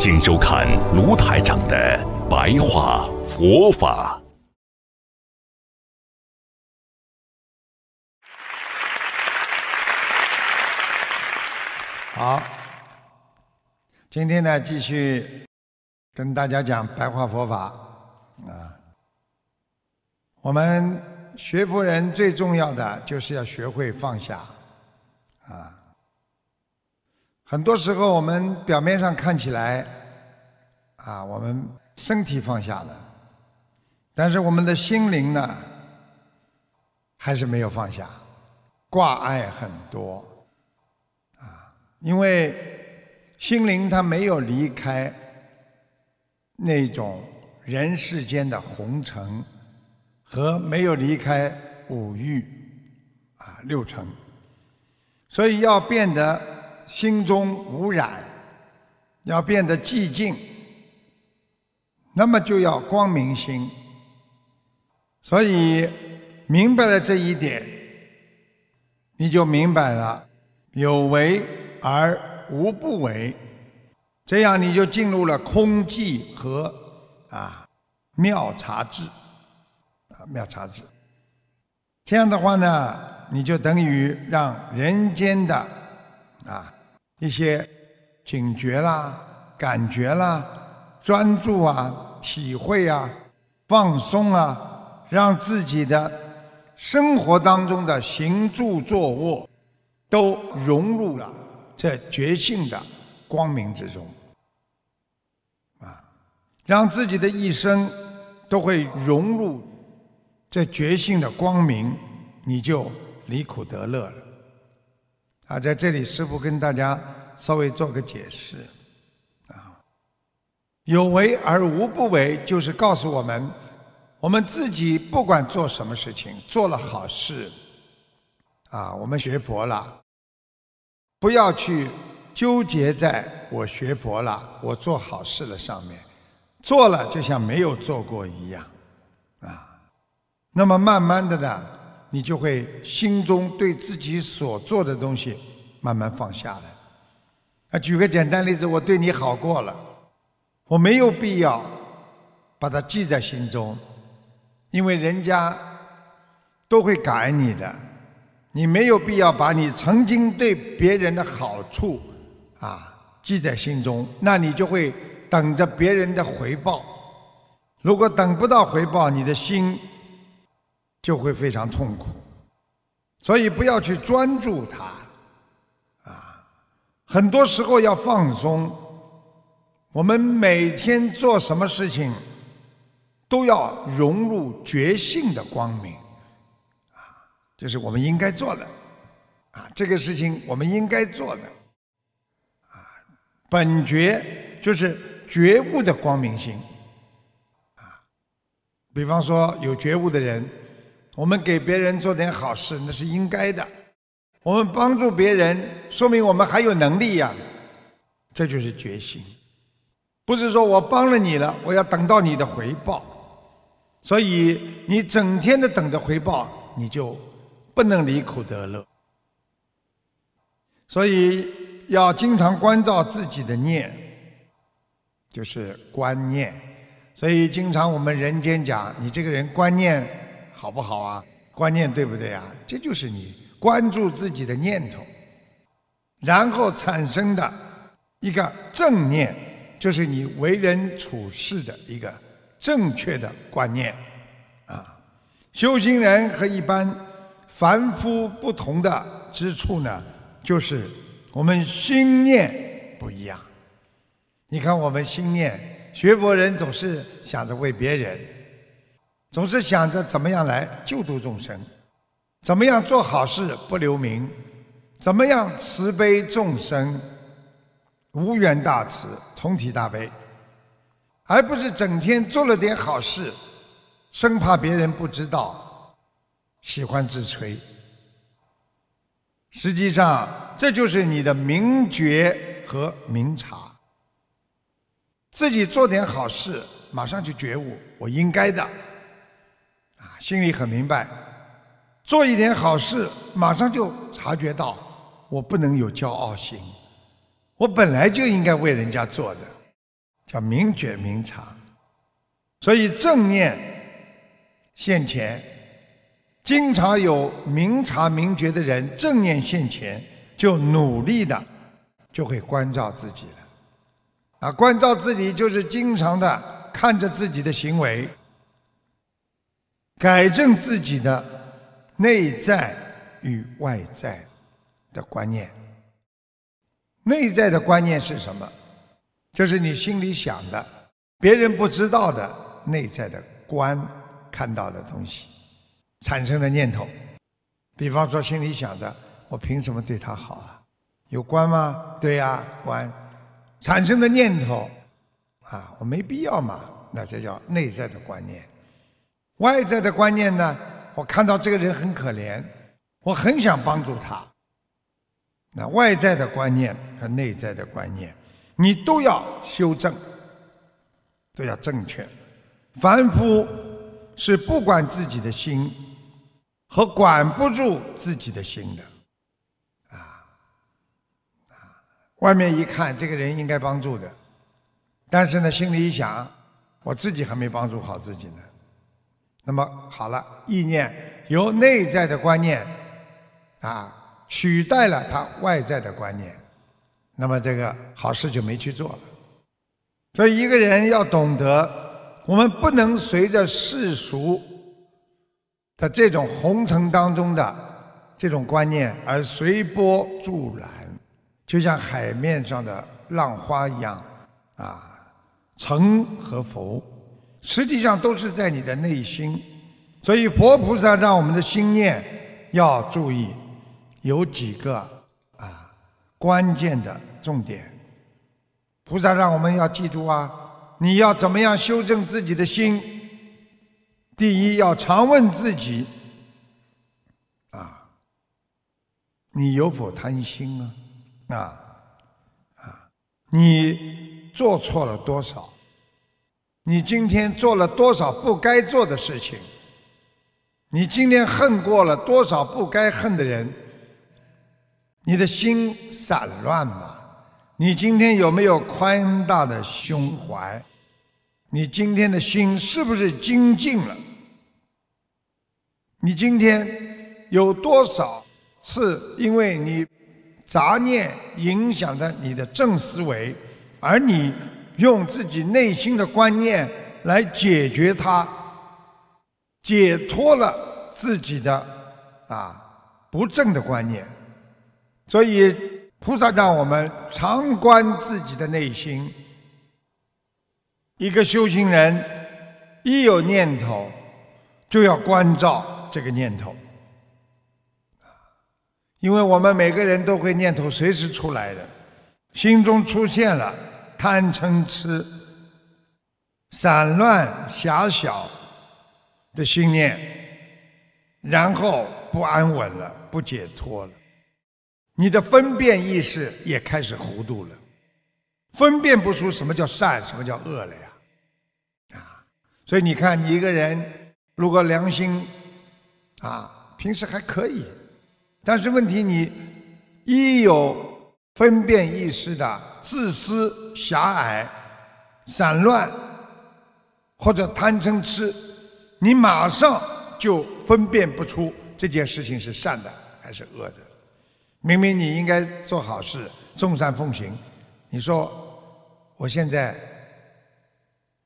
请收看卢台长的白话佛法。好，今天呢，继续跟大家讲白话佛法啊。我们学佛人最重要的就是要学会放下啊。很多时候，我们表面上看起来啊，我们身体放下了，但是我们的心灵呢，还是没有放下，挂碍很多啊，因为心灵它没有离开那种人世间的红尘，和没有离开五欲啊六尘，所以要变得。心中无染，要变得寂静，那么就要光明心。所以明白了这一点，你就明白了有为而无不为，这样你就进入了空寂和啊妙察智啊妙察智。这样的话呢，你就等于让人间的啊。一些警觉啦、感觉啦、专注啊、体会啊、放松啊，让自己的生活当中的行住坐卧都融入了这觉性的光明之中，啊，让自己的一生都会融入这觉性的光明，你就离苦得乐了。啊，在这里，师父跟大家稍微做个解释，有为而无不为，就是告诉我们，我们自己不管做什么事情，做了好事，啊，我们学佛了，不要去纠结在我学佛了，我做好事了上面，做了就像没有做过一样，啊，那么慢慢的呢。你就会心中对自己所做的东西慢慢放下来。啊，举个简单例子，我对你好过了，我没有必要把它记在心中，因为人家都会感恩你的，你没有必要把你曾经对别人的好处啊记在心中，那你就会等着别人的回报。如果等不到回报，你的心。就会非常痛苦，所以不要去专注它，啊，很多时候要放松。我们每天做什么事情，都要融入觉性的光明，啊，这是我们应该做的，啊，这个事情我们应该做的，啊，本觉就是觉悟的光明心，啊，比方说有觉悟的人。我们给别人做点好事，那是应该的。我们帮助别人，说明我们还有能力呀。这就是决心，不是说我帮了你了，我要等到你的回报。所以你整天的等着回报，你就不能离苦得乐。所以要经常关照自己的念，就是观念。所以经常我们人间讲，你这个人观念。好不好啊？观念对不对啊？这就是你关注自己的念头，然后产生的一个正念，就是你为人处事的一个正确的观念啊。修行人和一般凡夫不同的之处呢，就是我们心念不一样。你看，我们心念学佛人总是想着为别人。总是想着怎么样来救度众生，怎么样做好事不留名，怎么样慈悲众生，无缘大慈，同体大悲，而不是整天做了点好事，生怕别人不知道，喜欢自吹。实际上，这就是你的明觉和明察。自己做点好事，马上就觉悟，我应该的，啊，心里很明白。做一点好事，马上就察觉到，我不能有骄傲心，我本来就应该为人家做的。叫明觉明察，所以正念现前，经常有明察明觉的人，正念现前就努力的就会关照自己了。啊，关照自己就是经常的看着自己的行为，改正自己的内在与外在的观念。内在的观念是什么？就是你心里想的，别人不知道的内在的观看到的东西，产生的念头。比方说，心里想的，我凭什么对他好啊？有关吗？对呀，关。产生的念头，啊，我没必要嘛。那这叫内在的观念。外在的观念呢？我看到这个人很可怜，我很想帮助他。那外在的观念和内在的观念。你都要修正，都要正确。凡夫是不管自己的心和管不住自己的心的，啊啊！外面一看，这个人应该帮助的，但是呢，心里一想，我自己还没帮助好自己呢。那么好了，意念由内在的观念啊取代了他外在的观念。那么这个好事就没去做了，所以一个人要懂得，我们不能随着世俗的这种红尘当中的这种观念而随波逐澜，就像海面上的浪花一样，啊，成和浮，实际上都是在你的内心。所以佛菩萨让我们的心念要注意，有几个啊关键的。重点，菩萨让我们要记住啊！你要怎么样修正自己的心？第一，要常问自己：啊，你有否贪心啊？啊啊，你做错了多少？你今天做了多少不该做的事情？你今天恨过了多少不该恨的人？你的心散乱吗？你今天有没有宽大的胸怀？你今天的心是不是精进了？你今天有多少是因为你杂念影响着你的正思维，而你用自己内心的观念来解决它，解脱了自己的啊不正的观念，所以。菩萨让我们常观自己的内心。一个修行人一有念头，就要关照这个念头，因为我们每个人都会念头随时出来的，心中出现了贪嗔痴、散乱狭小的心念，然后不安稳了，不解脱了。你的分辨意识也开始糊涂了，分辨不出什么叫善，什么叫恶了呀，啊！所以你看，你一个人如果良心啊，平时还可以，但是问题你一有分辨意识的自私、狭隘、散乱或者贪嗔痴，你马上就分辨不出这件事情是善的还是恶的。明明你应该做好事，众善奉行，你说我现在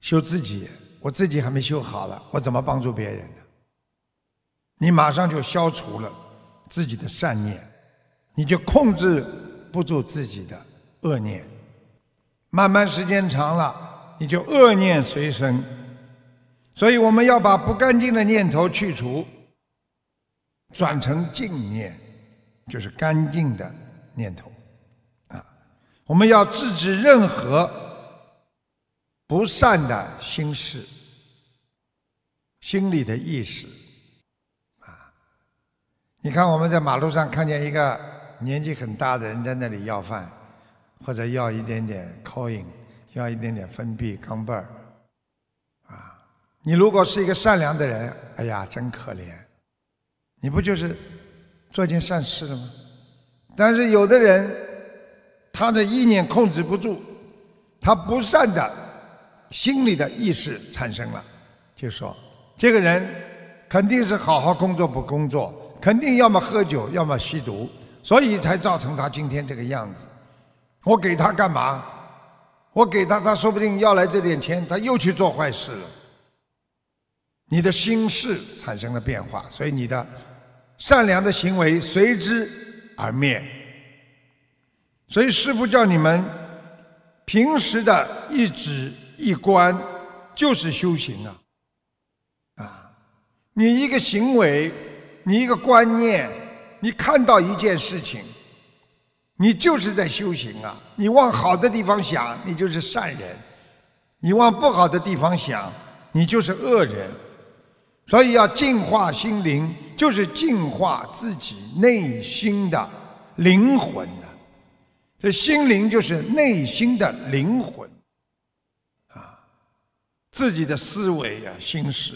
修自己，我自己还没修好了，我怎么帮助别人呢？你马上就消除了自己的善念，你就控制不住自己的恶念，慢慢时间长了，你就恶念随身。所以我们要把不干净的念头去除，转成净念。就是干净的念头，啊，我们要制止任何不善的心事、心里的意识。啊，你看我们在马路上看见一个年纪很大的人在那里要饭，或者要一点点 coin，要一点点分币、钢镚儿。啊，你如果是一个善良的人，哎呀，真可怜，你不就是做件善事了吗？但是有的人，他的意念控制不住，他不善的。心里的意识产生了，就说这个人肯定是好好工作不工作，肯定要么喝酒，要么吸毒，所以才造成他今天这个样子。我给他干嘛？我给他，他说不定要来这点钱，他又去做坏事了。你的心事产生了变化，所以你的善良的行为随之而灭。所以师父叫你们平时的一指。一观就是修行啊！啊，你一个行为，你一个观念，你看到一件事情，你就是在修行啊！你往好的地方想，你就是善人；你往不好的地方想，你就是恶人。所以要净化心灵，就是净化自己内心的灵魂的。这心灵就是内心的灵魂啊。自己的思维呀、心识，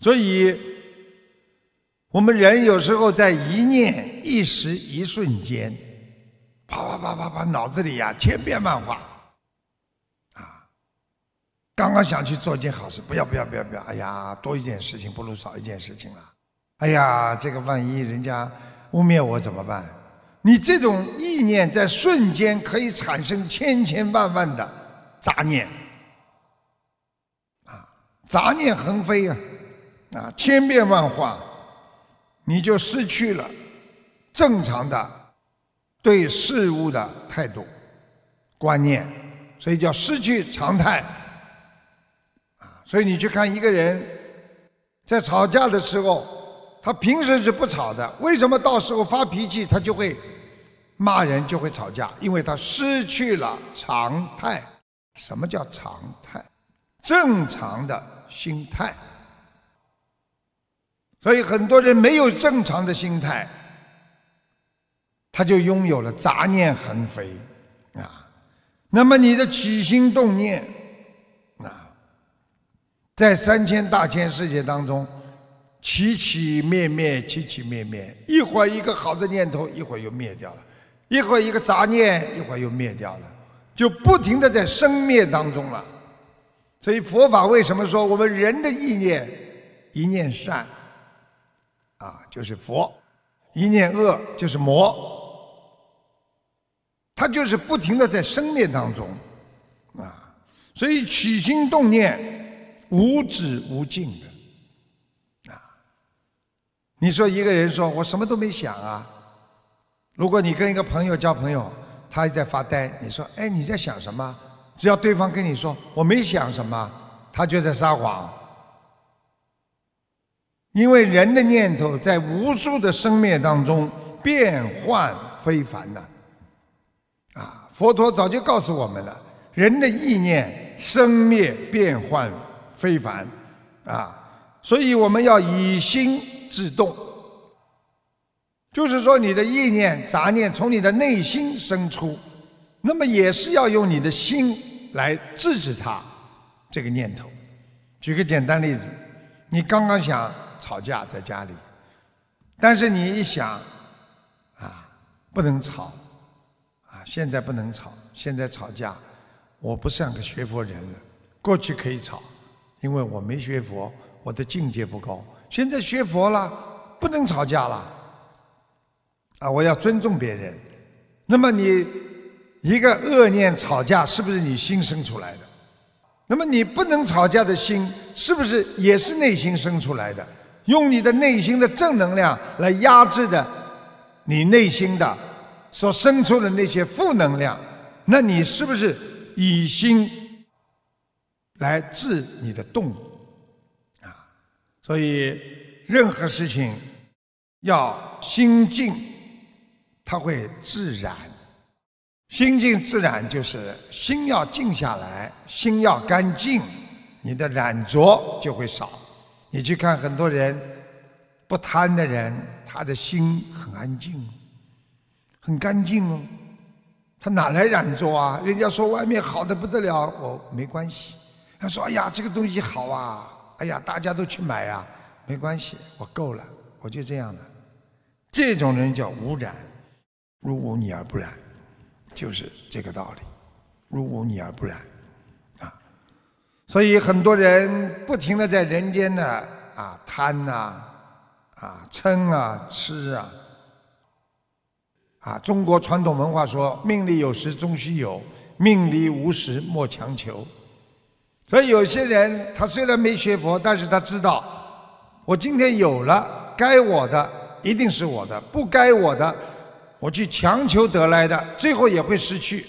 所以我们人有时候在一念、一时、一瞬间，啪啪啪啪啪，脑子里呀千变万化，刚刚想去做一件好事，不要不要不要不要，哎呀，多一件事情不如少一件事情了，哎呀，这个万一人家污蔑我怎么办？你这种意念在瞬间可以产生千千万万的杂念啊。杂念横飞啊，啊，千变万化，你就失去了正常的对事物的态度观念，所以叫失去常态。所以你去看一个人在吵架的时候，他平时是不吵的，为什么到时候发脾气他就会骂人，就会吵架？因为他失去了常态。什么叫常态？正常的。心态，所以很多人没有正常的心态，他就拥有了杂念横飞啊。那么你的起心动念，在三千大千世界当中起起灭灭，起起灭灭，一会儿一个好的念头，一会儿又灭掉了；一会儿一个杂念，一会儿又灭掉了，就不停的在生灭当中了。所以佛法为什么说我们人的意念一念善啊就是佛，一念恶就是魔，它就是不停的在生灭当中啊，所以起心动念无止无尽的啊。你说一个人说我什么都没想啊，如果你跟一个朋友交朋友，他还在发呆，你说哎你在想什么？只要对方跟你说我没想什么，他就在撒谎。因为人的念头在无数的生灭当中变幻非凡的，啊，佛陀早就告诉我们了，人的意念生灭变幻非凡，啊，所以我们要以心制动，就是说你的意念杂念从你的内心生出。那么也是要用你的心来制止他这个念头。举个简单例子，你刚刚想吵架在家里，但是你一想，啊，不能吵，啊，现在不能吵，现在吵架，我不像个学佛人了。过去可以吵，因为我没学佛，我的境界不高。现在学佛了，不能吵架了，啊，我要尊重别人。那么你。一个恶念吵架是不是你心生出来的？那么你不能吵架的心是不是也是内心生出来的？用你的内心的正能量来压制的你内心的所生出的那些负能量，那你是不是以心来治你的动啊？所以任何事情要心静，它会自然。心静自然就是心要静下来，心要干净，你的染浊就会少。你去看很多人不贪的人，他的心很安静，很干净哦。他哪来染浊啊？人家说外面好的不得了，我没关系。他说：“哎呀，这个东西好啊！哎呀，大家都去买啊，没关系，我够了，我就这样了。”这种人叫无染，如无你而不染，就是这个道理。如无你而不染，啊，所以很多人不停的在人间呢啊贪呐，啊嗔啊痴啊，啊中国传统文化说命里有时终须有，命里无时莫强求。所以有些人他虽然没学佛，但是他知道，我今天有了该我的一定是我的，不该我的，我去强求得来的，最后也会失去。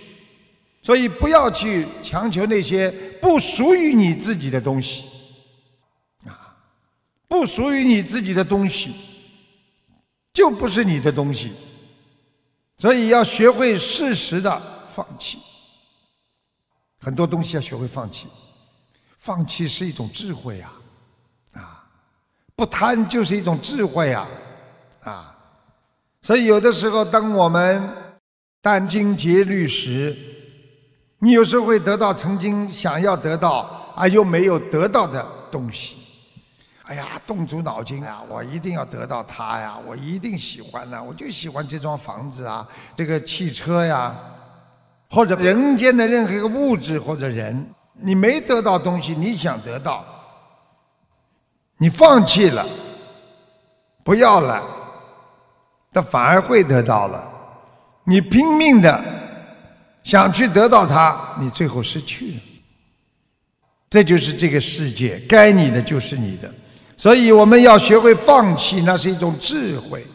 所以不要去强求那些不属于你自己的东西，啊，不属于你自己的东西，就不是你的东西。所以要学会适时的放弃，很多东西要学会放弃。放弃是一种智慧呀，啊，不贪就是一种智慧呀，啊，所以有的时候，当我们殚精竭虑时，你有时候会得到曾经想要得到而又没有得到的东西。哎呀，动足脑筋啊，我一定要得到它呀，我一定喜欢呢，我就喜欢这幢房子啊，这个汽车呀，或者人间的任何一个物质或者人。你没得到东西，你想得到，你放弃了，不要了，他反而会得到了。你拼命的想去得到它，你最后失去了。这就是这个世界，该你的就是你的，所以我们要学会放弃，那是一种智慧。